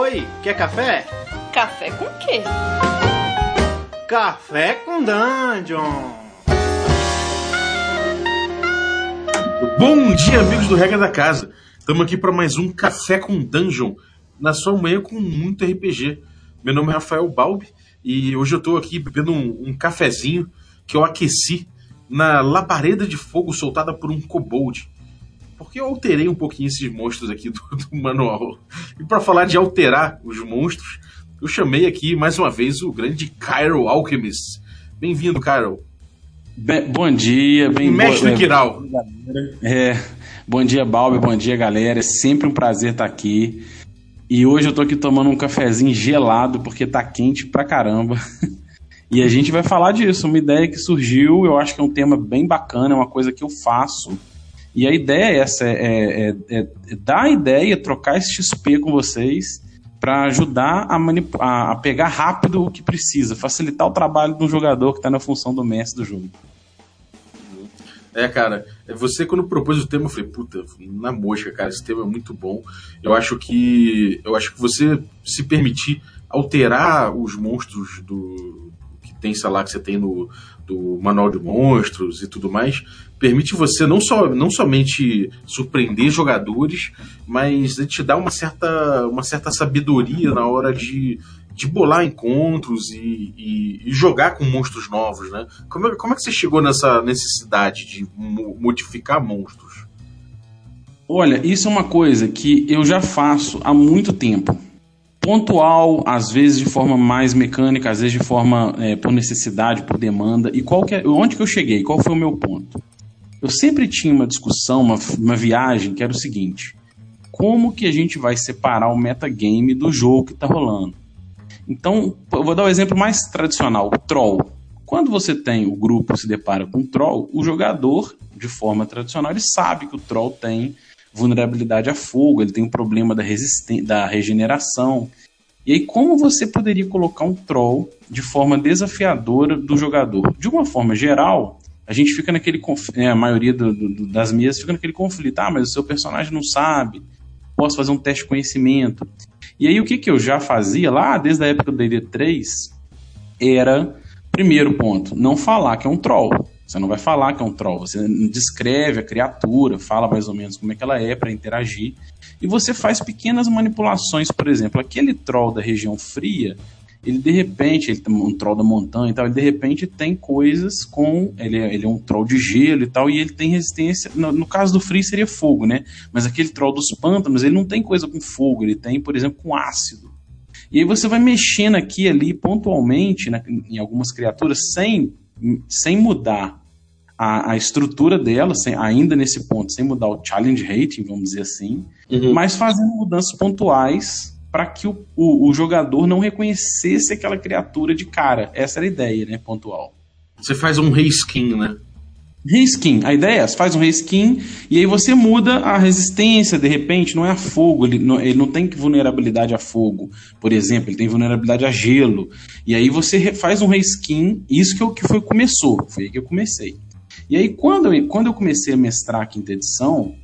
Oi, quer café? Café com quê? Café com Dungeon. Bom dia, amigos do Regra da Casa. Estamos aqui para mais um Café com Dungeon, na sua manhã com muito RPG. Meu nome é Rafael Balbi e hoje eu estou aqui bebendo um, um cafezinho que eu aqueci na labareda de fogo soltada por um kobold. Porque eu alterei um pouquinho esses monstros aqui do, do manual. E para falar de alterar os monstros, eu chamei aqui mais uma vez o grande Cairo Alchemist. Bem-vindo, Cairo. Bem, bom dia, bem Mestre Kiral. É, bom dia, Balbi, bom dia, galera. É sempre um prazer estar aqui. E hoje eu tô aqui tomando um cafezinho gelado porque tá quente pra caramba. E a gente vai falar disso, uma ideia que surgiu, eu acho que é um tema bem bacana, é uma coisa que eu faço. E a ideia é essa, é, é- é- é dar a ideia, trocar esse XP com vocês para ajudar a, a- a pegar rápido o que precisa, facilitar o trabalho de um jogador que está na função do mestre do jogo. É, cara, você quando propôs o tema, eu falei, puta, na mosca, cara, esse tema é muito bom. Eu acho que. Eu acho que você se permitir alterar os monstros do. Sei lá, que você tem no do manual de monstros e tudo mais, permite você não, só, não somente surpreender jogadores, mas te dá uma certa, uma certa sabedoria na hora de, de bolar encontros e, e- e jogar com monstros novos, né? Como é, como é que você chegou nessa necessidade de mo- modificar monstros? Olha, isso é uma coisa que eu já faço há muito tempo. Pontual, às vezes de forma mais mecânica, às vezes de forma é, por necessidade, por demanda. E qual que é, onde que eu cheguei? Qual foi o meu ponto? Eu sempre tinha uma discussão, uma, uma viagem que era o seguinte: como que a gente vai separar o metagame do jogo que está rolando? Então, eu vou dar o exemplo mais tradicional, o troll. Quando você tem o grupo se depara com o troll, o jogador, de forma tradicional, ele sabe que o troll tem vulnerabilidade a fogo, ele tem um problema da, da regeneração. E aí, como você poderia colocar um troll de forma desafiadora do jogador? De uma forma geral, a gente fica naquele. conf- é, a maioria do- do- das mesas fica naquele conflito. Ah, mas o seu personagem não sabe. Posso fazer um teste de conhecimento. E aí, o que, que eu já fazia lá, desde a época do DD 3, era, primeiro ponto, não falar que é um troll. Você não vai falar que é um troll. Você descreve a criatura, fala mais ou menos como é que ela é para interagir. E você faz pequenas manipulações, por exemplo, aquele troll da região fria, ele de repente, ele tem um troll da montanha e tal, ele de repente tem coisas com. Ele é, ele é um troll de gelo e tal, e ele tem resistência. No, no caso do frio seria fogo, né? Mas aquele troll dos pântanos, ele não tem coisa com fogo, ele tem, por exemplo, com ácido. E aí você vai mexendo aqui ali pontualmente né, em algumas criaturas sem, sem mudar a, a estrutura dela, sem- ainda nesse ponto, sem mudar o challenge rating, vamos dizer assim, mas fazendo mudanças pontuais para que o, o, o jogador não reconhecesse aquela criatura de cara. Essa era a ideia, né? Pontual. Você faz um reskin, né? Reskin, a ideia é essa, faz um reskin e aí você muda a resistência, de repente, não é a fogo, ele não, ele não tem vulnerabilidade a fogo, por exemplo, ele tem vulnerabilidade a gelo. E aí você faz um reskin, isso que, eu, que foi começou, foi aí que eu comecei. E aí quando eu, quando eu comecei a mestrar a quinta edição,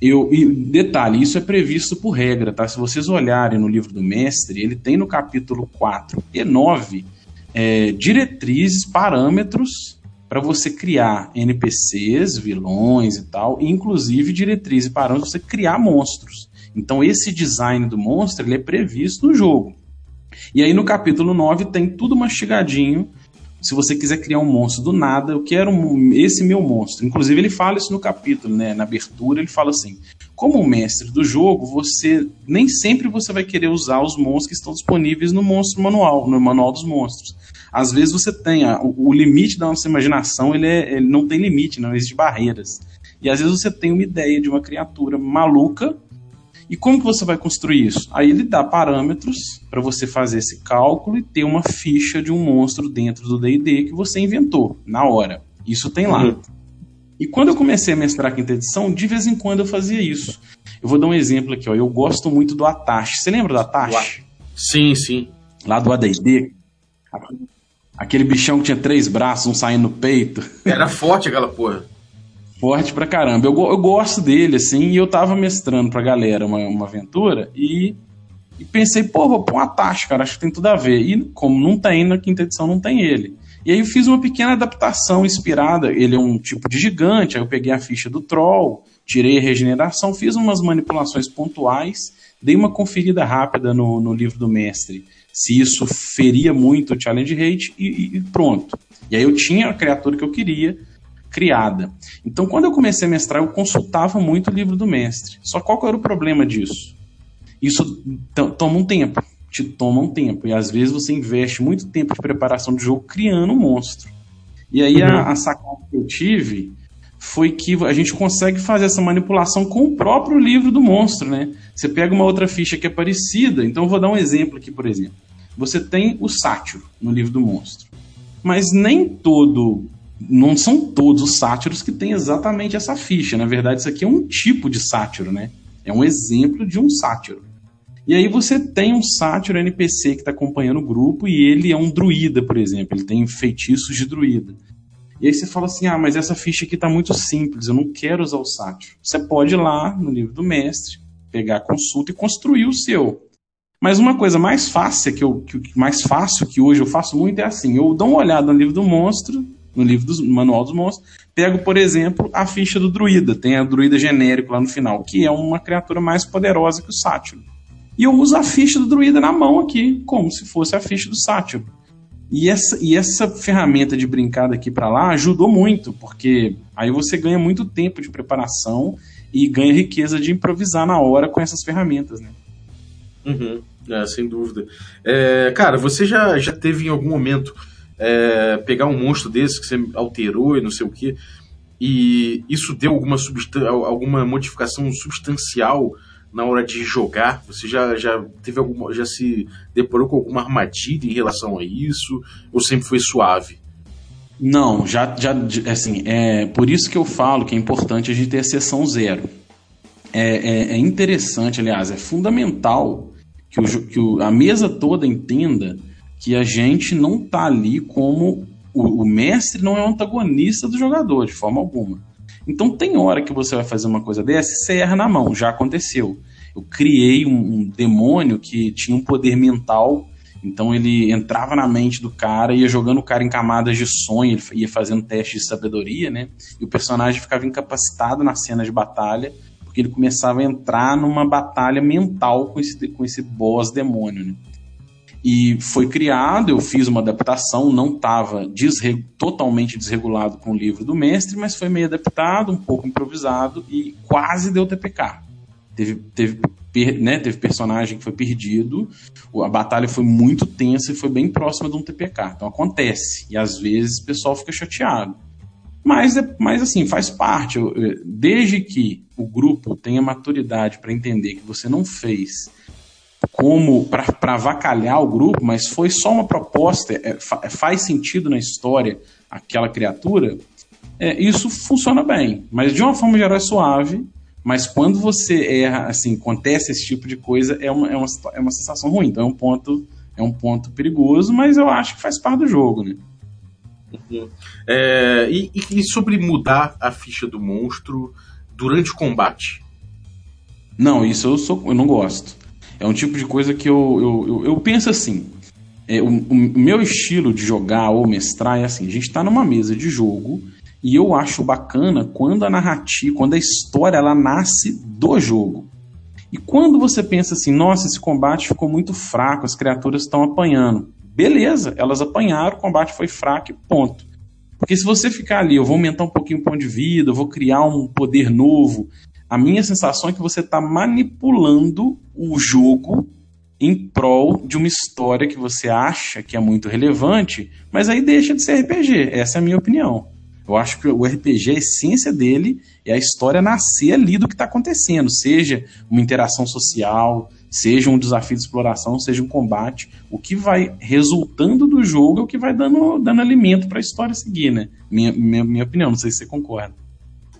eu, e detalhe, isso é previsto por regra, tá? Se vocês olharem no livro do mestre, ele tem no capítulo 4 e 9 é, diretrizes, parâmetros para você criar NPCs, vilões e tal, inclusive diretrizes e parâmetros para você criar monstros. Então esse design do monstro ele é previsto no jogo. E aí no capítulo 9 tem tudo mastigadinho. Se você quiser criar um monstro do nada, eu quero um- esse meu monstro. Inclusive ele fala isso no capítulo, né? Na abertura ele fala assim: como mestre do jogo, você nem sempre você vai querer usar os monstros que estão disponíveis no monstro manual, no manual dos monstros. Às vezes você tem a- o, o limite da nossa imaginação, ele, é- ele não tem limite, não existe barreiras. E às vezes você tem uma ideia de uma criatura maluca e como que você vai construir isso? Aí ele dá parâmetros para você fazer esse cálculo e ter uma ficha de um monstro dentro do D&D que você inventou na hora. Isso tem lá. Uhum. E quando eu comecei a mestrar a quinta edição, de vez em quando eu fazia isso. Eu vou dar um exemplo aqui, ó. Eu gosto muito do Atashi. Você lembra do Atashi? Sim, sim. Lá do AD&D? Aquele bichão que tinha três braços, um saindo no peito. Era forte aquela porra. Forte pra caramba. Eu, eu gosto dele, assim, e eu tava mestrando pra galera uma, uma aventura e E pensei, pô, vou pôr uma taxa, cara, acho que tem tudo a ver. E como não tem, na quinta edição não tem ele. E aí eu fiz uma pequena adaptação inspirada. Ele é um tipo de gigante, aí eu peguei a ficha do Troll, tirei a regeneração, fiz umas manipulações pontuais, dei uma conferida rápida no, no livro do mestre, se isso feria muito o challenge rate e, e pronto. E aí eu tinha a criatura que eu queria criada. Então quando eu comecei a mestrar, eu consultava muito o livro do mestre. Só qual era o problema disso? Isso toma um tempo, te toma um tempo. E às vezes você investe muito tempo de preparação de jogo criando um monstro. E aí uhum. a, a sacada que eu tive foi que a gente consegue fazer essa manipulação com o próprio livro do monstro, né? Você pega uma outra ficha que é parecida, então eu vou dar um exemplo aqui, por exemplo. Você tem o sátiro no livro do monstro. Mas nem todo, não são todos os sátiros que têm exatamente essa ficha. Na verdade, isso aqui é um tipo de sátiro, né? É um exemplo de um sátiro. E aí você tem um sátiro NPC que está acompanhando o grupo e ele é um druida, por exemplo. Ele tem feitiços de druida. E aí você fala assim: ah, mas essa ficha aqui está muito simples, eu não quero usar o sátiro. Você pode ir lá no livro do mestre, pegar a consulta e construir o seu. Mas uma coisa mais fácil que eu que, mais fácil que hoje eu faço muito é assim: eu dou uma olhada no livro do monstro, no livro do manual dos monstros, pego, por exemplo, a ficha do druida, tem a druida genérico lá no final, que é uma criatura mais poderosa que o sátiro. E eu uso a ficha do druida na mão aqui, como se fosse a ficha do sátiro. E essa, e essa ferramenta de brincar daqui para lá ajudou muito, porque aí você ganha muito tempo de preparação e ganha riqueza de improvisar na hora com essas ferramentas, né? Uhum. É, sem dúvida. É, cara, você já, já teve em algum momento é, pegar um monstro desse que você alterou e não sei o que, e isso deu alguma, alguma modificação substancial na hora de jogar? Você já, já teve alguma. já se deparou com alguma armadilha em relação a isso? Ou sempre foi suave? Não, já, já assim, é por isso que eu falo que é importante a gente ter a sessão zero. É, é, é interessante, aliás, é fundamental que, o, que o, a mesa toda entenda que a gente não tá ali como o, o mestre não é o antagonista do jogador de forma alguma. Então tem hora que você vai fazer uma coisa dessa e você erra na mão, já aconteceu. Eu criei um, um demônio que tinha um poder mental, então ele entrava na mente do cara, ia jogando o cara em camadas de sonho, ele ia fazendo teste de sabedoria, né? E o personagem ficava incapacitado na cena de batalha, porque ele começava a entrar numa batalha mental com esse, com esse boss demônio, né? E foi criado, eu fiz uma adaptação, não estava desre totalmente desregulado com o livro do mestre, mas foi meio adaptado, um pouco improvisado e quase deu TPK. Teve, teve, né, teve personagem que foi perdido, a batalha foi muito tensa e foi bem próxima de um TPK. Então acontece, e às vezes o pessoal fica chateado. Mas, é, mas assim, faz parte. Desde que o grupo tenha maturidade para entender que você não fez como para avacalhar o grupo, mas foi só uma proposta, é, é, faz sentido na história aquela criatura, é, isso funciona bem. Mas de uma forma geral é suave, mas quando você erra, assim, acontece esse tipo de coisa, é uma, é uma, é uma sensação ruim. Então é um ponto, é um ponto perigoso, mas eu acho que faz parte do jogo, né? Uhum. É, e, e sobre mudar a ficha do monstro durante o combate? Não, isso eu, sou, eu não gosto. É um tipo de coisa que eu, eu, eu, eu penso assim. É, o, o, meu estilo de jogar ou mestrar é assim: a gente está numa mesa de jogo e eu acho bacana quando a narrativa, quando a história ela nasce do jogo. E quando você pensa assim, nossa, esse combate ficou muito fraco, as criaturas estão apanhando. Beleza, elas apanharam, o combate foi fraco e ponto. Porque se você ficar ali, eu vou aumentar um pouquinho o ponto de vida, eu vou criar um poder novo, a minha sensação é que você está manipulando o jogo em prol de uma história que você acha que é muito relevante, mas aí deixa de ser RPG. Essa é a minha opinião. Eu acho que o RPG, a essência dele é a história nascer ali do que está acontecendo, seja uma interação social, seja um desafio de exploração, seja um combate. O que vai resultando do jogo é o que vai dando, dando alimento para a história seguir, né? Minha, minha, minha opinião, não sei se você concorda.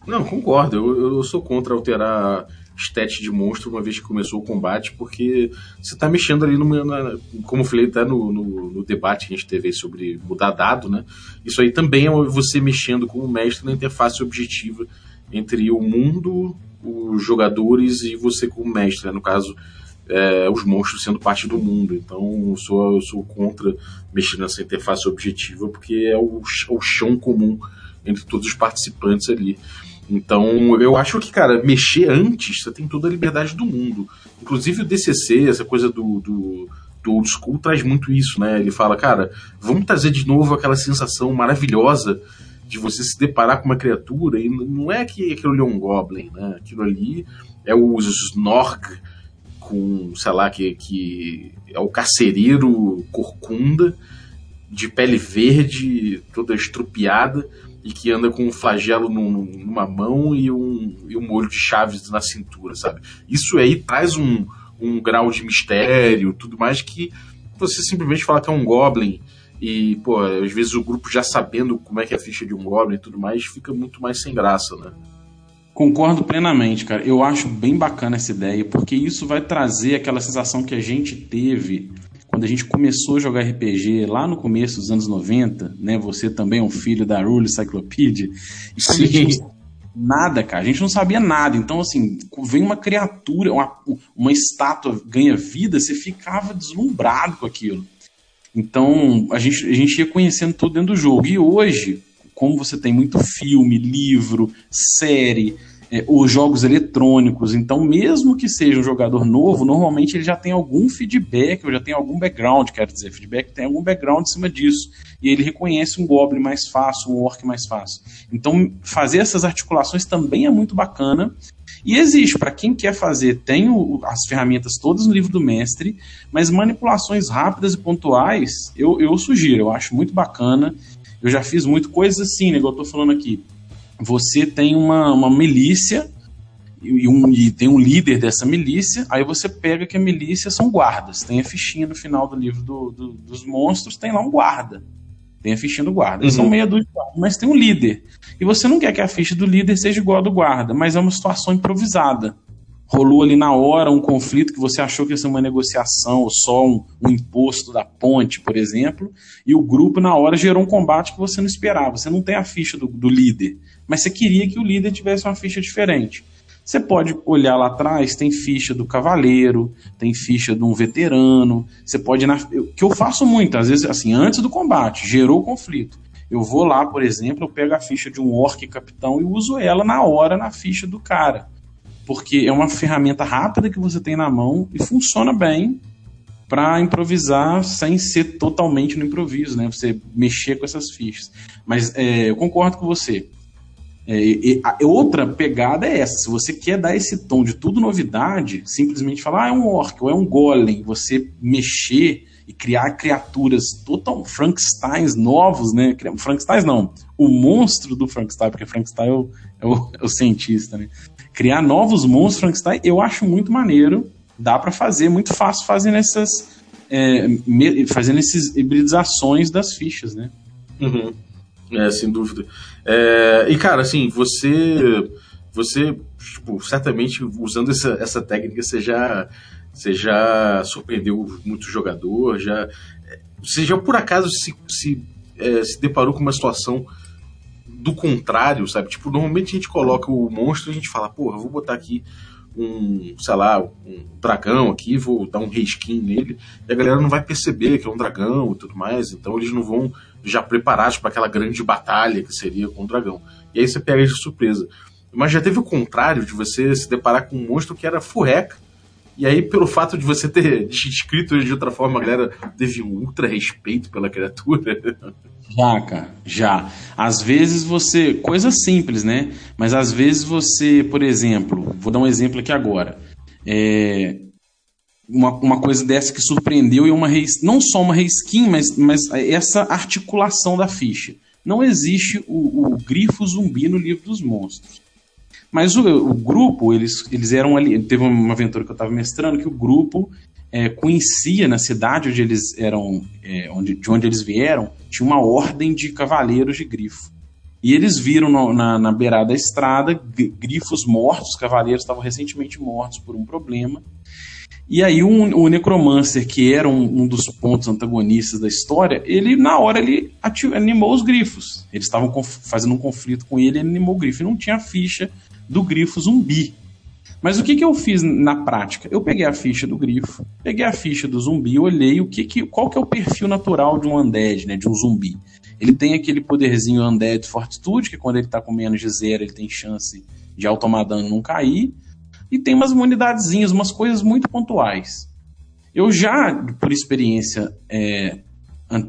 Não, concordo. Eu, eu sou contra alterar stat de monstro uma vez que começou o combate, porque você está mexendo ali no. Na, como eu falei até no, no, no, debate que a gente teve sobre mudar dado, né? Isso aí também é você mexendo como mestre na interface objetiva entre o mundo, os jogadores e você como mestre, né? no caso, é, os monstros sendo parte do mundo. Então eu sou, eu sou contra mexer nessa interface objetiva, porque é o, é o chão comum entre todos os participantes ali. Então, eu acho que, cara, mexer antes, você tem toda a liberdade do mundo. Inclusive o DCC, essa coisa do, do, do old school, traz muito isso, né? Ele fala, cara, vamos trazer de novo aquela sensação maravilhosa de você se deparar com uma criatura, e não é que aquilo ali é um goblin, né? Aquilo ali é o Snorg com, sei lá, que, que é o carcereiro corcunda, de pele verde, toda estrupiada, e que anda com um flagelo num, numa mão e um, e um molho de chaves na cintura, sabe? Isso aí traz um, um grau de mistério, tudo mais que você simplesmente fala que é um Goblin e, pô, às vezes o grupo já sabendo como é que é a ficha de um Goblin e tudo mais, fica muito mais sem graça, né? Concordo plenamente, cara. Eu acho bem bacana essa ideia, porque isso vai trazer aquela sensação que a gente teve quando a gente começou a jogar RPG lá no começo dos anos 90, né? Você também é um filho da Rule Cyclopedia. E Sim. nada, cara. A gente não sabia nada. Então, assim, vem uma criatura, uma, uma estátua ganha vida, você ficava deslumbrado com aquilo. Então, a gente, a gente ia conhecendo tudo dentro do jogo. E hoje, como você tem muito filme, livro, série, é, os jogos eletrônicos. Então, mesmo que seja um jogador novo, normalmente ele já tem algum feedback, ou já tem algum background, quero dizer, feedback tem algum background em cima disso. E ele reconhece um Goblin mais fácil, um Orc mais fácil. Então, fazer essas articulações também é muito bacana. E existe, para quem quer fazer, tem o, as ferramentas todas no livro do mestre, mas manipulações rápidas e pontuais, eu, eu sugiro, eu acho muito bacana. Eu já fiz muito coisas assim, né, igual eu tô falando aqui você tem uma, uma milícia e, um, e, tem um líder dessa milícia, aí você pega que a milícia são guardas. Tem a fichinha no final do livro do, do, dos monstros, tem lá um guarda. Tem a fichinha do guarda. Uhum. São meia dúzia, mas tem um líder. E você não quer que a ficha do líder seja igual a do guarda, mas é uma situação improvisada. Rolou ali na hora um conflito que você achou que ia ser uma negociação ou só um, um imposto da ponte, por exemplo, e o grupo na hora gerou um combate que você não esperava. Você não tem a ficha do, do líder mas você queria que o líder tivesse uma ficha diferente. Você pode olhar lá atrás, tem ficha do cavaleiro, tem ficha de um veterano. Você pode na, que eu faço muito, às vezes assim, antes do combate, gerou conflito. Eu vou lá, por exemplo, eu pego a ficha de um orc capitão e uso ela na hora na ficha do cara. Porque é uma ferramenta rápida que você tem na mão e funciona bem para improvisar sem ser totalmente no improviso, né? Você mexer com essas fichas. Mas é, eu concordo com você. É, e, a, outra pegada é essa. Se você quer dar esse tom de tudo novidade, simplesmente falar, ah, é um orc ou é um golem, você mexer e criar criaturas total Frankensteins novos, né? Frankenstein não, o monstro do Frankenstein, porque Frankenstein é o, é é o cientista, né? Criar novos monstros Frankenstein, eu acho muito maneiro. Dá para fazer, muito fácil fazendo essas, é, fazendo essas hibridizações das fichas, né? Uhum. É, sem dúvida. É, e, cara, assim, você. Você, tipo, certamente usando essa, essa técnica, você já, você já surpreendeu muito jogador, já. Você já por acaso se, se, é, se deparou com uma situação do contrário, sabe? Tipo, normalmente a gente coloca o monstro e a gente fala, porra, vou botar aqui um, sei lá, um dragão aqui, vou dar um reskin nele, e a galera não vai perceber que é um dragão e tudo mais, então eles não vão já preparados para aquela grande batalha que seria com o dragão. E aí você pega de surpresa. Mas já teve o contrário de você se deparar com um monstro que era furreca. E aí, pelo fato de você ter escrito de outra forma, a galera teve um ultra respeito pela criatura. Já, cara, já. Às vezes você. Coisa simples, né? Mas às vezes você, por exemplo, vou dar um exemplo aqui agora. É, uma, uma coisa dessa que surpreendeu e uma não só uma reskin, mas, mas essa articulação da ficha. Não existe o, o grifo zumbi no livro dos monstros. Mas o, o, grupo, eles, eles eram ali. Teve uma aventura que eu estava mestrando que o grupo é, conhecia na cidade onde eles eram, é, onde, de onde eles vieram, tinha uma ordem de cavaleiros de grifo. E eles viram no, na, na beirada da estrada grifos mortos, os cavaleiros estavam recentemente mortos por um problema. E aí um, o Necromancer, que era um, um, dos pontos antagonistas da história, ele na hora ele ativou, animou os grifos. Eles estavam fazendo um conflito com ele, ele animou o grifo. E não tinha ficha do grifo zumbi. Mas o que, que eu fiz na prática? Eu peguei a ficha do grifo, peguei a ficha do zumbi, olhei o que, que qual que é o perfil natural de um undead, né, de um zumbi. Ele tem aquele poderzinho undead fortitude, que quando ele tá com menos de zero, ele tem chance de automadano não cair. E tem umas imunidadezinhas, umas coisas muito pontuais. Eu já, por experiência é,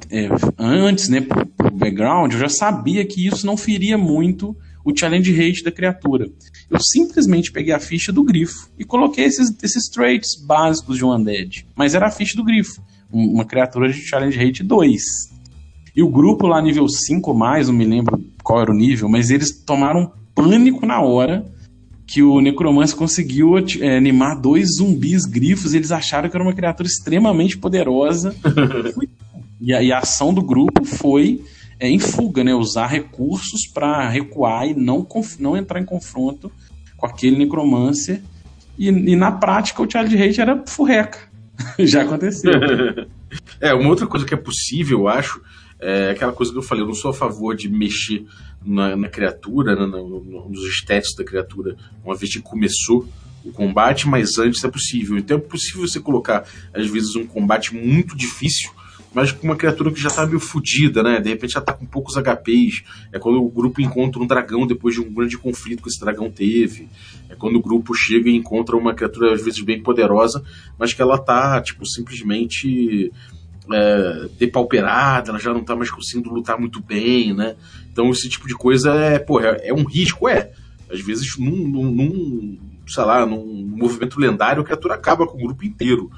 é, antes, né, por, por background, eu já sabia que isso não feria muito o challenge rate da criatura. Eu simplesmente peguei a ficha do grifo e coloquei esses, esses traits básicos de um undead. Mas era a ficha do grifo, uma criatura de challenge rate 2. E o grupo lá nível 5 mais, não me lembro qual era o nível, mas eles tomaram pânico na hora que o Necromancer conseguiu é, animar dois zumbis grifos. Eles acharam que era uma criatura extremamente poderosa. e, a, e, a, ação do grupo foi é, em fuga, né? Usar recursos para recuar e não, não entrar em confronto com aquele Necromancer. E, e na prática o Child Rage era furreca. Já aconteceu. é, uma outra coisa que é possível, eu acho, é aquela coisa que eu falei, eu não sou a favor de mexer na, na criatura, né, no, no, nos estéticos da criatura, uma vez que começou o combate, mas antes é possível. Então é possível você colocar, às vezes, um combate muito difícil, mas com uma criatura que já tá meio fodida, né? De repente já tá com poucos HPs. É quando o grupo encontra um dragão depois de um grande conflito que esse dragão teve. É quando o grupo chega e encontra uma criatura, às vezes, bem poderosa, mas que ela tá, tipo, simplesmente é, depauperada, ela já não tá mais conseguindo lutar muito bem, né? Então esse tipo de coisa é, porra, é, é um risco, é. Às vezes, num, num, num, sei lá, num movimento lendário, a criatura acaba com o grupo inteiro.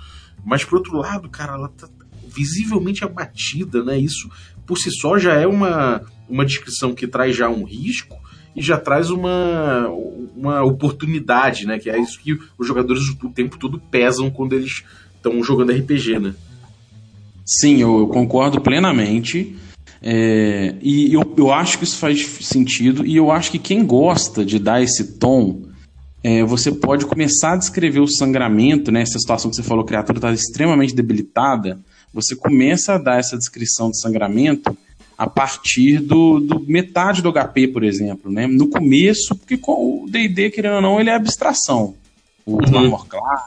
Mas por outro lado, cara, ela tá visivelmente abatida, né? Isso por si só já é uma, uma descrição que traz já um risco e já traz uma, uma oportunidade, né? Que é isso que os jogadores o tempo todo pesam quando eles estão jogando RPG, né? Sim, eu, concordo plenamente. É, e eu, eu acho que isso faz sentido, e eu acho que quem gosta de dar esse tom, é, você pode começar a descrever o sangramento, né, essa situação que você falou, a criatura está extremamente debilitada, você começa a dar essa descrição de sangramento a partir do, do metade do HP, por exemplo. Né? No começo, porque com o D&D, querendo ou não, ele é abstração. Os uhum. Armor Class,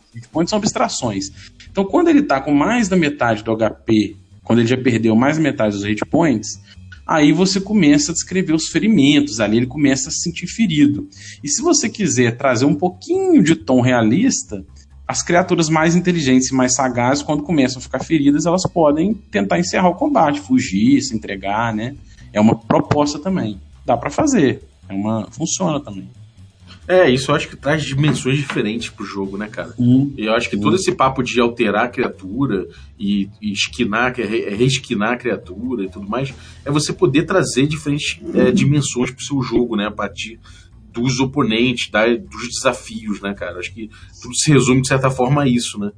são abstrações. Então, quando ele está com mais da metade do HP, quando ele já perdeu mais da metade dos hit points, aí você começa a descrever os ferimentos, ali ele começa a se sentir ferido. E se você quiser trazer um pouquinho de tom realista, as criaturas mais inteligentes e mais sagazes, quando começam a ficar feridas, elas podem tentar encerrar o combate, fugir, se entregar, né? É uma proposta também. Dá para fazer. É uma funciona também. É, isso eu acho que traz dimensões diferentes pro jogo, né, cara? Hum, e eu acho que hum. todo esse papo de alterar a criatura e, e esquinar, é reesquinar a criatura e tudo mais, é você poder trazer diferentes é, dimensões pro seu jogo, né? A partir dos oponentes, da, dos desafios, né, cara? Acho que tudo se resume, de certa forma, a isso, né?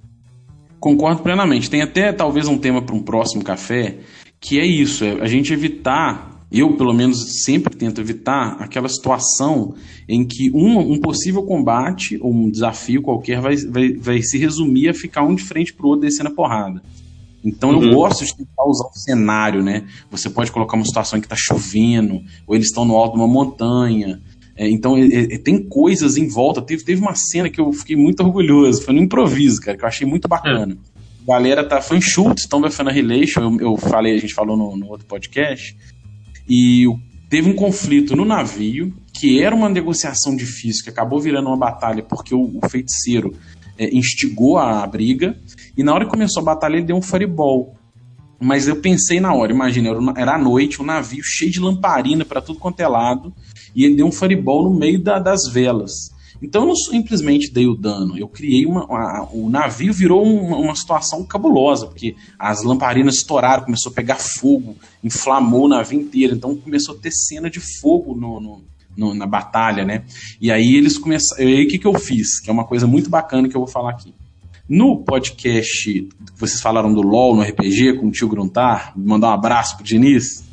Concordo plenamente. Tem até talvez um tema para um próximo café, que é isso, é a gente evitar eu, pelo menos, sempre tento evitar aquela situação em que um, um possível combate ou um desafio qualquer vai, vai, vai se resumir a ficar um de frente pro outro descendo a porrada. Então uhum. eu gosto de tentar usar o cenário, né? Você pode colocar uma situação em que está chovendo, ou eles estão no alto de uma montanha. É, então é, é, tem coisas em volta. Teve, teve uma cena que eu fiquei muito orgulhoso, foi no improviso, cara, que eu achei muito bacana. A galera tá, foi em Schultz, Tomb of Annihilation, eu, eu falei, a gente falou no, no outro podcast, e teve um conflito no navio, que era uma negociação difícil, que acabou virando uma batalha porque o, o feiticeiro é, instigou a briga. E na hora que começou a batalha, ele deu um fireball. Mas eu pensei na hora, imagina, era a noite, um navio cheio de lamparina para tudo quanto é lado, e ele deu um fireball no meio da, das velas. Então eu não simplesmente dei o dano, eu criei uma. uma o navio virou uma, uma, situação cabulosa, porque as lamparinas estouraram, começou a pegar fogo, inflamou o navio inteiro, então começou a ter cena de fogo no, no, no na batalha, né? E aí eles começaram. E aí o que, que eu fiz? Que é uma coisa muito bacana que eu vou falar aqui. No podcast que vocês falaram do LOL no RPG com o tio Gruntar, mandar um abraço pro Diniz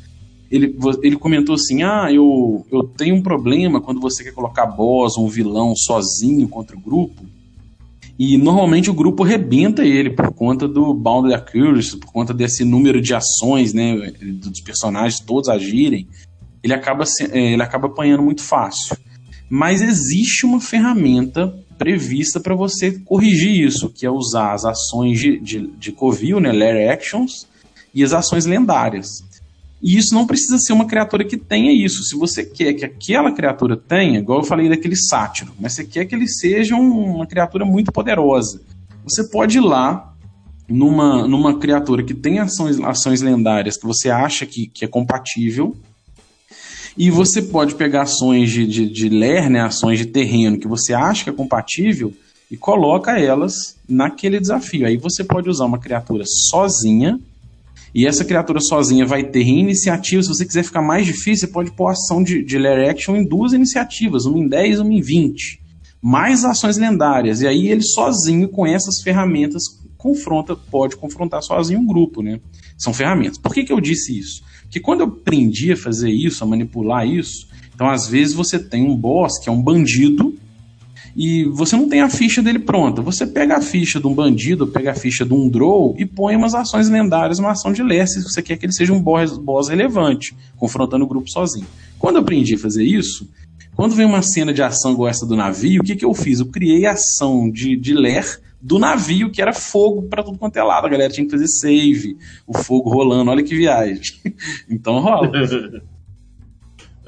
ele, ele comentou assim: Ah, eu, eu tenho um problema quando você quer colocar boss ou um vilão sozinho contra o grupo. E normalmente o grupo rebenta ele por conta do Bounded Accuracy, por conta desse número de ações, né, dos personagens todos agirem. Ele acaba, é, ele acaba apanhando muito fácil. Mas existe uma ferramenta prevista para você corrigir isso, que é usar as ações de, de, de Covil, né, Lair Actions, e as ações lendárias. E isso não precisa ser uma criatura que tenha isso. Se você quer que aquela criatura tenha, igual eu falei daquele sátiro, mas você quer que ele seja uma criatura muito poderosa, você pode ir lá numa, numa criatura que tem ações, ações lendárias que você acha que, que é compatível, e você pode pegar ações de, de, de ler, né, ações de terreno que você acha que é compatível, e coloca elas naquele desafio. Aí você pode usar uma criatura sozinha, e essa criatura sozinha vai ter iniciativa. Se você quiser ficar mais difícil, você pode pôr ação de, de Lair Action em duas iniciativas, uma em 10 e uma em 20. Mais ações lendárias. E aí ele sozinho, com essas ferramentas, confronta, pode confrontar sozinho um grupo, né? São ferramentas. Por que, que eu disse isso? Porque quando eu aprendi a fazer isso, a manipular isso, então às vezes você tem um boss que é um bandido e você não tem a ficha dele pronta. Você pega a ficha de um bandido, pega a ficha de um draw e põe umas ações lendárias, uma ação de ler, se você quer que ele seja um boss, boss relevante, confrontando o grupo sozinho. Quando eu aprendi a fazer isso, quando vem uma cena de ação igual essa do navio, o que, que eu fiz? Eu criei ação de, de ler do navio, que era fogo para tudo quanto é lado. A galera tinha que fazer save, o fogo rolando. Olha que viagem. então rola.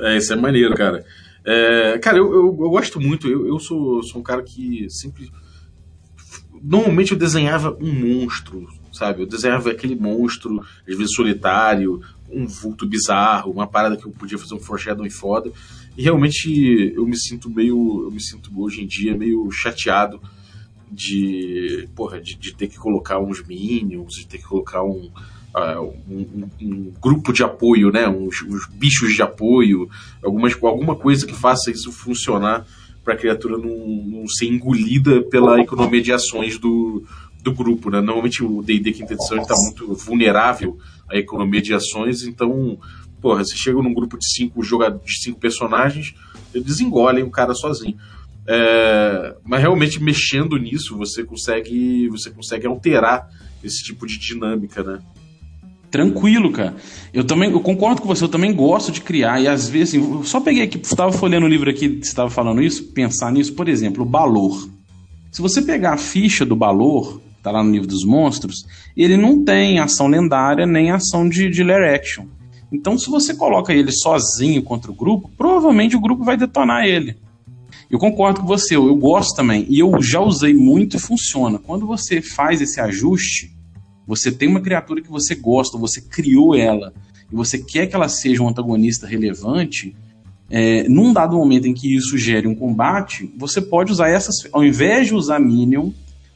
é, isso é maneiro, cara. É, cara, eu, eu, eu, gosto muito. Eu, eu sou, sou um cara que sempre. Normalmente eu desenhava um monstro, sabe? Eu desenhava aquele monstro, às vezes solitário, um vulto bizarro, uma parada que eu podia fazer um foreshadowing foda. E realmente eu me sinto meio. Eu me sinto hoje em dia meio chateado de, porra, de, de, ter que colocar uns minions, de ter que colocar um, um, um, um, grupo de apoio, né? Uns, uns, bichos de apoio, algumas, alguma coisa que faça isso funcionar para a criatura não, não, ser engolida pela economia de ações do, do grupo, né? Normalmente o D&D quinta edição está muito vulnerável à economia de ações, então, porra, você chega num grupo de cinco jogadores, de cinco personagens, eles engolem o cara sozinho. É, mas realmente mexendo nisso você consegue você consegue alterar esse tipo de dinâmica, né? Tranquilo, cara. Eu também eu concordo com você, eu também gosto de criar. E às vezes, assim, eu só peguei aqui, estava folhando o livro aqui, estava falando isso, pensar nisso, por exemplo, o Balor. Se você pegar a ficha do Balor, tá lá no livro dos monstros, ele não tem ação lendária nem ação de, de Lair Action. Então, se você coloca ele sozinho contra o grupo, provavelmente o grupo vai detonar ele. Eu concordo com você, eu, eu gosto também. E eu já usei muito e funciona. Quando você faz esse ajuste, você tem uma criatura que você gosta, você criou ela, e você quer que ela seja um antagonista relevante, é, num dado momento em que isso gere um combate, você pode usar essas. Ao invés de usar Minion,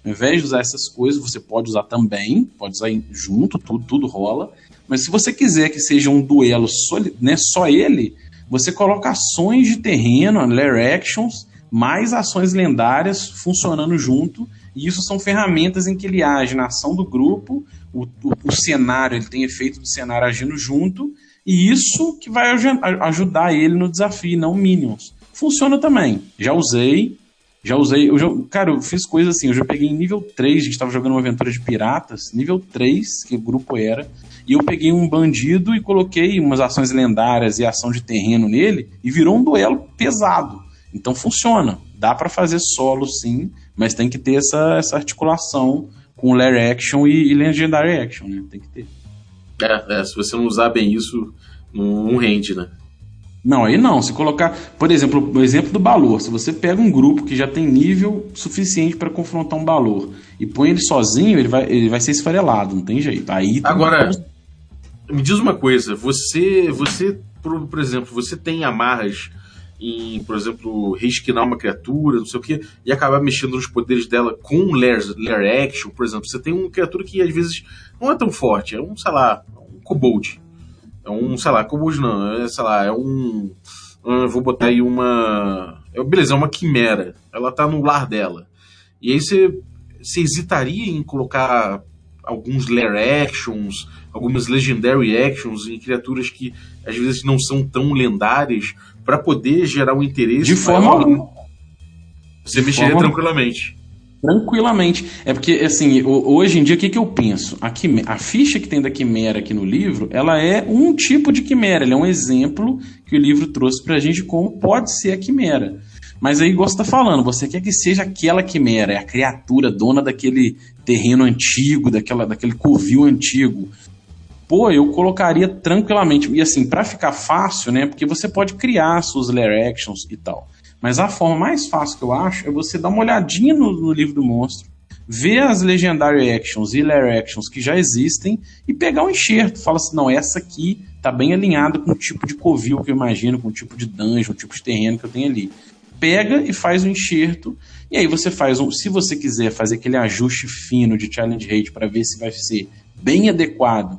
ao invés de usar essas coisas, você pode usar também, pode usar junto, tudo, tudo rola. Mas se você quiser que seja um duelo só, né, só ele, você coloca ações de terreno, lair actions, mais ações lendárias funcionando junto, e isso são ferramentas em que ele age na ação do grupo, o, o, o cenário, ele tem efeito do cenário agindo junto, e isso que vai ajudar ele no desafio, não minions. Funciona também. Já usei, já usei, eu já, cara, eu fiz coisas assim, eu já peguei nível 3, a gente estava jogando uma aventura de piratas, nível 3, que o grupo era, e eu peguei um bandido e coloquei umas ações lendárias e ação de terreno nele e virou um duelo pesado. Então funciona. Dá para fazer solo sim, mas tem que ter essa, essa articulação com Lair Action e, e Legendary Action, né? Tem que ter. É, é, se você não usar bem isso, não, não rende, né? Não, aí não. Se colocar, por exemplo, o exemplo do Balor. Se você pega um grupo que já tem nível suficiente para confrontar um Balor e põe ele sozinho, ele vai, ele vai ser esfarelado, não tem jeito. Aí Agora, me diz uma coisa, você, você, por, por exemplo, você tem amarras em, por exemplo, reesquinar uma criatura, não sei o que, e acabar mexendo nos poderes dela com Lair, Lair Action, por exemplo. Você tem uma criatura que às vezes não é tão forte, é um, sei lá, um Kobold. É um, sei lá, Kobold não, é, sei lá, é um. Eu vou botar aí uma. É, beleza, é uma quimera. Ela tá no lar dela. E aí você, você hesitaria em colocar alguns Lair Actions, algumas Legendary Actions em criaturas que às vezes não são tão lendárias para poder gerar um interesse. De forma alguma. Você mexeria forma... tranquilamente. Tranquilamente. É porque, assim, hoje em dia, o que, que eu penso? A, quimera, a ficha que tem da quimera aqui no livro, ela é um tipo de quimera, ela é um exemplo que o livro trouxe pra gente como pode ser a quimera. Mas aí, igual você tá falando, você quer que seja aquela quimera, é a criatura dona daquele terreno antigo, daquela, daquele covil antigo. Pô, eu colocaria tranquilamente. E assim, para ficar fácil, né? Porque você pode criar suas layer actions e tal. Mas a forma mais fácil que eu acho é você dar uma olhadinha no, no livro do monstro, ver as Legendary Actions e Layer Actions que já existem e pegar um enxerto. Fala assim, não, essa aqui tá bem alinhada com o tipo de covil que eu imagino, com o tipo de dungeon, o tipo de terreno que eu tenho ali. Pega e faz um enxerto, e aí você faz um. Se você quiser fazer aquele ajuste fino de challenge rate para ver se vai ser bem adequado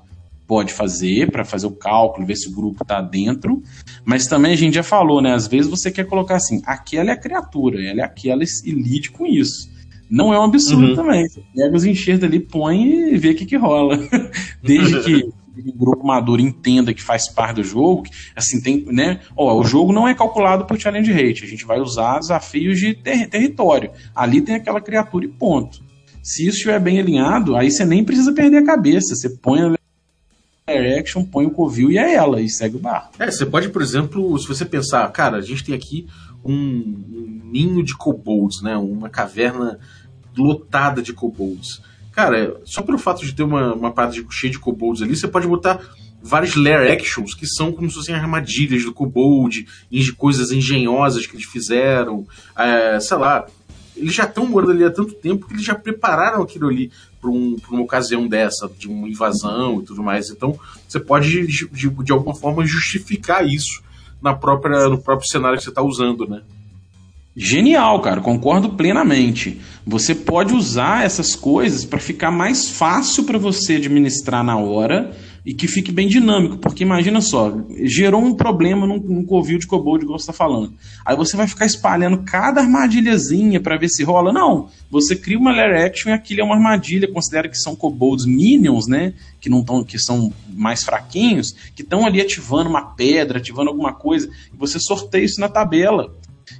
pode fazer para fazer o cálculo, ver se o grupo está dentro. Mas também a gente já falou, né? Às vezes você quer colocar assim, aquela é a criatura, ela é aquela e lide com isso. Não é um absurdo uhum. também. Você pega os enxertos ali, põe e vê o que, que rola. Desde que o grupo maduro entenda que faz parte do jogo, assim, tem, né? Ó, o jogo não é calculado por challenge rate, a gente vai usar desafios de ter território. Ali tem aquela criatura e ponto. Se isso estiver bem alinhado, aí você nem precisa perder a cabeça. Você põe Action, põe o covil e é ela, e segue o barco. É, você pode, por exemplo, se você pensar, cara, a gente tem aqui um, um ninho de kobolds, né? Uma caverna lotada de kobolds. Cara, só pelo fato de ter uma, uma parte cheia de kobolds ali, você pode botar vários lair actions que são como se fossem armadilhas do kobold, coisas engenhosas que eles fizeram, é, sei lá. Eles já estão morando ali há tanto tempo que eles já prepararam aquilo ali para um, uma ocasião dessa, de uma invasão e tudo mais. Então, você pode, de, de, de alguma forma, justificar isso na própria, no próprio cenário que você está usando, né? Genial, cara, concordo plenamente. Você pode usar essas coisas para ficar mais fácil para você administrar na hora e que fique bem dinâmico, porque imagina só, gerou um problema num, num covil de kobold, igual você está falando. Aí você vai ficar espalhando cada armadilhazinha para ver se rola. Não, você cria uma layer action e aquilo é uma armadilha, considera que são kobolds minions, né, que não tão, que são mais fraquinhos, que estão ali ativando uma pedra, ativando alguma coisa, e você sorteia isso na tabela.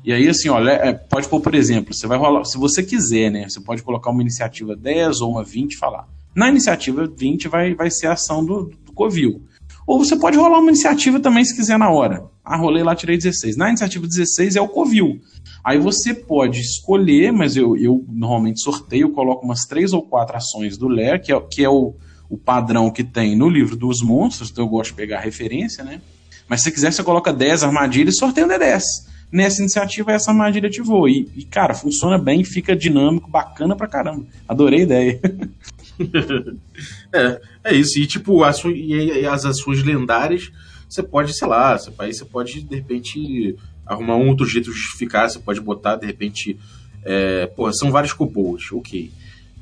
E aí, assim, olha, é, pode pôr, por exemplo, você vai rolar, se você quiser, né? Você pode colocar uma iniciativa 10 ou uma 20 e falar. Na iniciativa 20 vai, vai ser a ação do, do Covil. Ou você pode rolar uma iniciativa também se quiser na hora. Ah, rolei lá, tirei 16. Na iniciativa 16 é o Covil. Aí você pode escolher, mas eu, eu normalmente sorteio, coloco umas três ou quatro ações do Ler, que é, que é o, o padrão que tem no livro dos monstros, então eu gosto de pegar referência, né? Mas se quiser, você coloca 10 armadilhas e sorteia um D10 nessa iniciativa essa armadilha ativou. E, e, cara, funciona bem, fica dinâmico, bacana pra caramba. Adorei a ideia. é, é isso. E tipo, as, e as ações lendárias, você pode, sei lá, você, aí você pode, de repente, arrumar um outro jeito de justificar, você pode botar, de repente. É, porra, são vários kobolds, ok.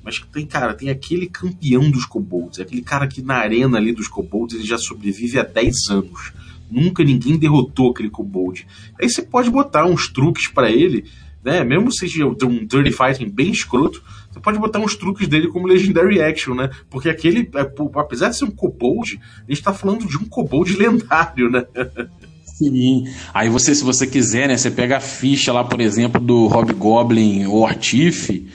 Mas tem, cara, tem aquele campeão dos kobolds, aquele cara que na arena ali dos kobolds ele já sobrevive há 10 anos Nunca ninguém derrotou aquele Kobold. Aí você pode botar uns truques para ele, né? Mesmo se seja um Dirty Fighting bem escroto, você pode botar uns truques dele como Legendary Action, né? Porque aquele, é, apesar de ser um Kobold, a gente tá falando de um Kobold lendário, né? Sim. Aí você, se você quiser, né, você pega a ficha lá, por exemplo, do Hobgoblin Ortife,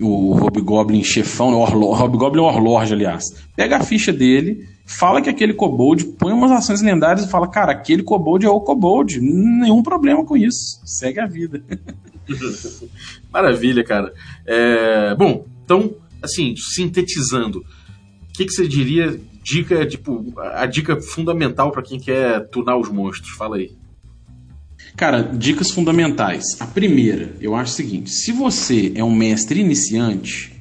o Hobgoblin chefão, o Hobgoblin Warlord, aliás. Pega a ficha dele, fala que aquele kobold põe umas ações lendárias e fala, cara, aquele kobold é o kobold, nenhum problema com isso, segue a vida. Maravilha, cara. É, bom, então, assim, sintetizando, o que, que você diria, dica, tipo, a dica fundamental para quem quer tunar os monstros? Fala aí. Cara, dicas fundamentais. A primeira, eu acho o seguinte: se você é um mestre iniciante,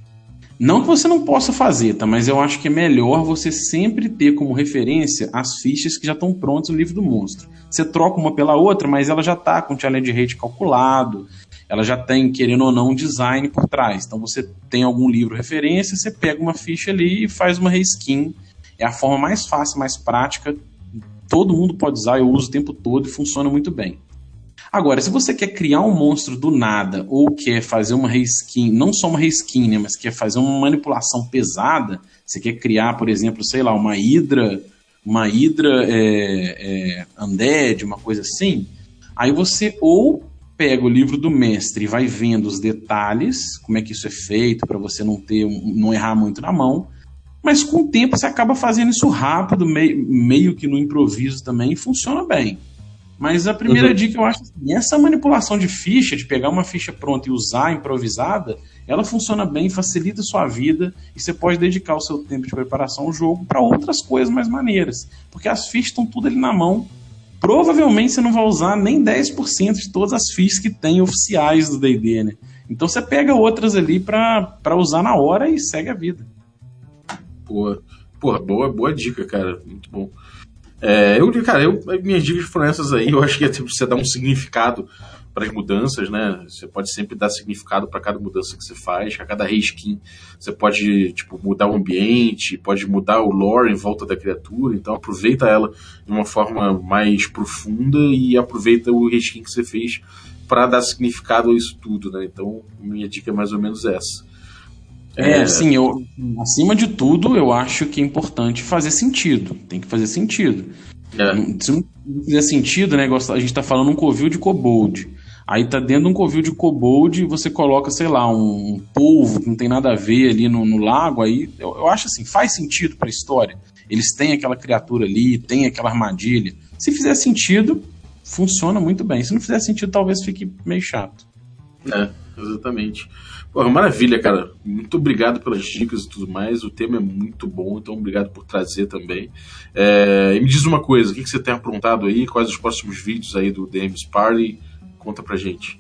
não que você não possa fazer, tá? Mas eu acho que é melhor você sempre ter como referência as fichas que já estão prontas no livro do monstro. Você troca uma pela outra, mas ela já está com o challenge rate calculado, ela já tem, querendo ou não, um design por trás. Então você tem algum livro referência, você pega uma ficha ali e faz uma reskin. É a forma mais fácil, mais prática. Todo mundo pode usar, eu uso o tempo todo e funciona muito bem. Agora, se você quer criar um monstro do nada ou quer fazer uma reskin, não só uma reskin, né, mas quer fazer uma manipulação pesada, você quer criar, por exemplo, sei lá, uma hidra, uma hidra é, é, undead, uma coisa assim, aí você ou pega o livro do mestre e vai vendo os detalhes, como é que isso é feito para você não ter, não errar muito na mão, mas com o tempo você acaba fazendo isso rápido, meio, meio que no improviso também, e funciona bem. Mas a primeira uhum. dica eu acho assim, essa manipulação de ficha, de pegar uma ficha pronta e usar improvisada, ela funciona bem, facilita a sua vida e você pode dedicar o seu tempo de preparação ao jogo para outras coisas mais maneiras. Porque as fichas estão tudo ali na mão. Provavelmente você não vai usar nem 10% de todas as fichas que tem oficiais do D&D, né? Então você pega outras ali para usar na hora e segue a vida. Boa. Porra, boa, boa dica, cara. Muito bom. É, eu, cara, eu, minhas dicas foram essas aí. Eu acho que é tipo, você dar um significado para as mudanças, né? Você pode sempre dar significado para cada mudança que você faz, a cada reskin. Você pode, tipo, mudar o ambiente, pode mudar o lore em volta da criatura. Então aproveita ela de uma forma mais profunda e aproveita o reskin que você fez para dar significado a isso tudo, né? Então minha dica é mais ou menos essa. É, é, sim, eu, acima de tudo, eu acho que é importante fazer sentido. Tem que fazer sentido. É. Se não fizer sentido, né? A gente tá falando um covil de kobold. Aí tá dentro de um covil de kobold você coloca, sei lá, um, um polvo que não tem nada a ver ali no, no lago. Aí eu, eu, acho assim, faz sentido pra história. Eles têm aquela criatura ali, tem aquela armadilha. Se fizer sentido, funciona muito bem. Se não fizer sentido, talvez fique meio chato. É, exatamente. Porra, maravilha, cara. Muito obrigado pelas dicas e tudo mais. O tema é muito bom, então obrigado por trazer também. É, e me diz uma coisa, o que, que você tem aprontado aí? Quais os próximos vídeos aí do DMs Party? Conta pra gente.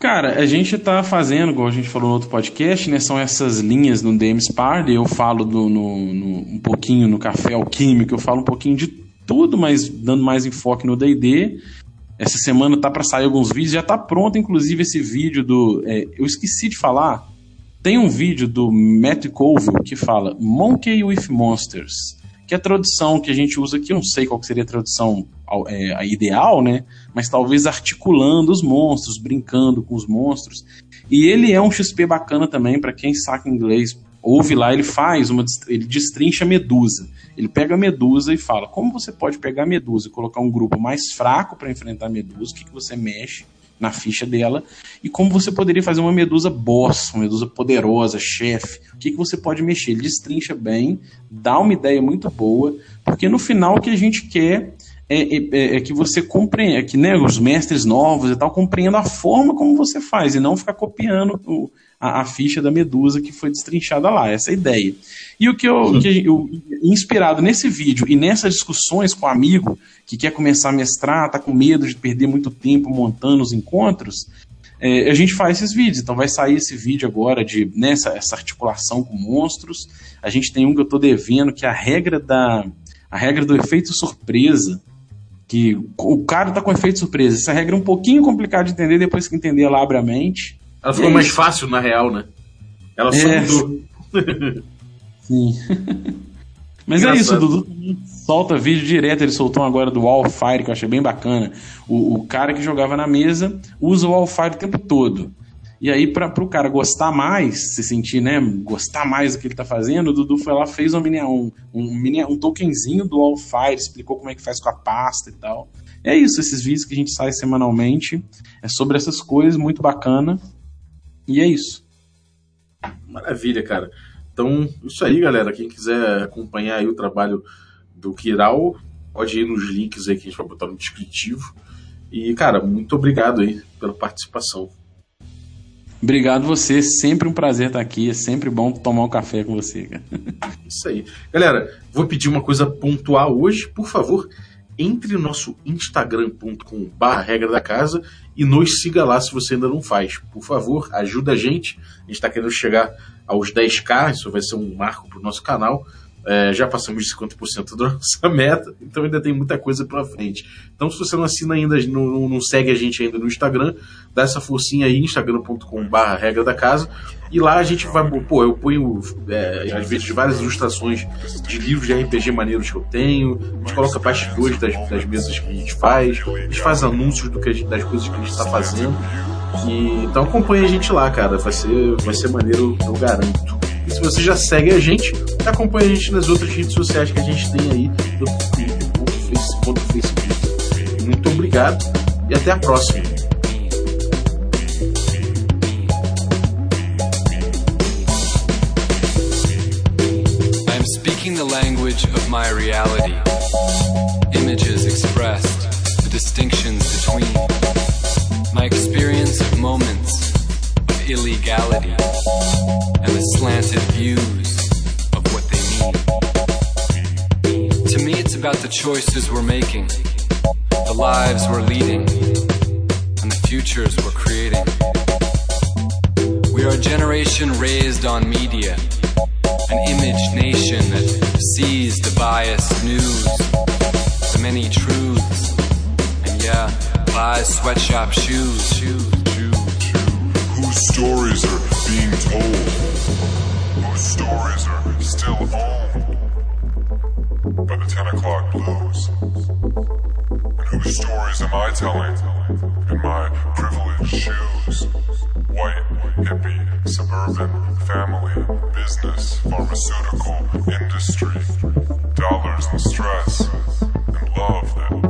Cara, a gente tá fazendo, como a gente falou no outro podcast, né? São essas linhas no DMs Party. Eu falo do, no, no, um pouquinho no Café Alquímico, eu falo um pouquinho de tudo, mas dando mais enfoque no D&D. Essa semana tá para sair alguns vídeos, já tá pronto inclusive esse vídeo do. É, eu esqueci de falar. Tem um vídeo do Matt Colville que fala Monkey with Monsters, que é a tradução que a gente usa aqui, eu não sei qual seria a tradução é, a ideal, né? Mas talvez articulando os monstros, brincando com os monstros. E ele é um XP bacana também para quem saca inglês. Ouve lá, ele faz uma. ele destrincha Medusa. Ele pega a Medusa e fala: como você pode pegar a Medusa e colocar um grupo mais fraco para enfrentar a Medusa? O que, que você mexe na ficha dela? E como você poderia fazer uma Medusa boss, uma Medusa poderosa, chefe? O que, que você pode mexer? Ele destrincha bem, dá uma ideia muito boa, porque no final o que a gente quer é, é, é, é, que você compreenda, é que né, os mestres novos e tal compreendam a forma como você faz e não ficar copiando o, a, a, ficha da Medusa que foi destrinchada lá, essa é a ideia. E o que eu, que eu, inspirado nesse vídeo e nessas discussões com um amigo que quer começar a mestrar, tá com medo de perder muito tempo montando os encontros, é, a gente faz esses vídeos. Então vai sair esse vídeo agora de nessa né, essa articulação com monstros. A gente tem um que eu tô devendo que é a regra da a regra do efeito surpresa que o cara tá com efeito surpresa. Essa regra é um pouquinho complicada de entender, depois que entender ela abre a mente. Ela ficou é mais isso. fácil, na real, né? Ela só é. mudou. Sim. Mas Engraçado. é isso, o Dudu solta vídeo direto, ele soltou um agora do Wildfire, que eu achei bem bacana. O, o cara que jogava na mesa usa o Wildfire o tempo todo. E aí, para o cara gostar mais, se sentir, né, gostar mais do que ele tá fazendo, o Dudu foi lá, fez um, mini, um, um, mini, um tokenzinho do Allfire, explicou como é que faz com a pasta e tal. É isso, esses vídeos que a gente sai semanalmente, é sobre essas coisas, muito bacana. E é isso. Maravilha, cara. Então, isso aí, galera. Quem quiser acompanhar aí o trabalho do Kiral, pode ir nos links aí que a gente vai botar no descritivo. E, cara, muito obrigado aí pela participação. Obrigado você, sempre um prazer estar aqui, é sempre bom tomar um café com você. Isso aí. Galera, vou pedir uma coisa pontual hoje, por favor, entre no nosso instagram.com barra regra da casa e nos siga lá se você ainda não faz. Por favor, ajuda a gente. A gente está querendo chegar aos 10k, isso vai ser um marco para o nosso canal. É, já passamos de 50% da nossa meta, então ainda tem muita coisa pela frente. Então, se você não assina ainda, não, não segue a gente ainda no Instagram, dá essa forcinha aí, instagram.com.br regra da casa, e lá a gente vai, pô, eu ponho é, às vezes várias ilustrações de livros de RPG maneiros que eu tenho, a gente coloca bastidores das, das mesas que a gente faz, a gente faz anúncios do que gente, das coisas que a gente está fazendo. E, então acompanha a gente lá, cara, vai ser, vai ser maneiro, eu garanto. E se você já segue a gente, acompanha a gente nas outras redes sociais que a gente tem aí, do Facebook. Muito obrigado e até a próxima. I'm speaking the language of my reality. Images expressed distinctions between. My experience of moments illegality and the slanted views of what they mean. To me, it's about the choices we're making, the lives we're leading, and the futures we're creating. We are a generation raised on media, an image nation that sees the biased news, the many truths, and yeah, buys sweatshop shoes. shoes. Whose stories are being told? Whose stories are still owned by the 10 o'clock blues? And whose stories am I telling in my privileged shoes? White, hippie, suburban, family, business, pharmaceutical, industry, dollars and stress, and love that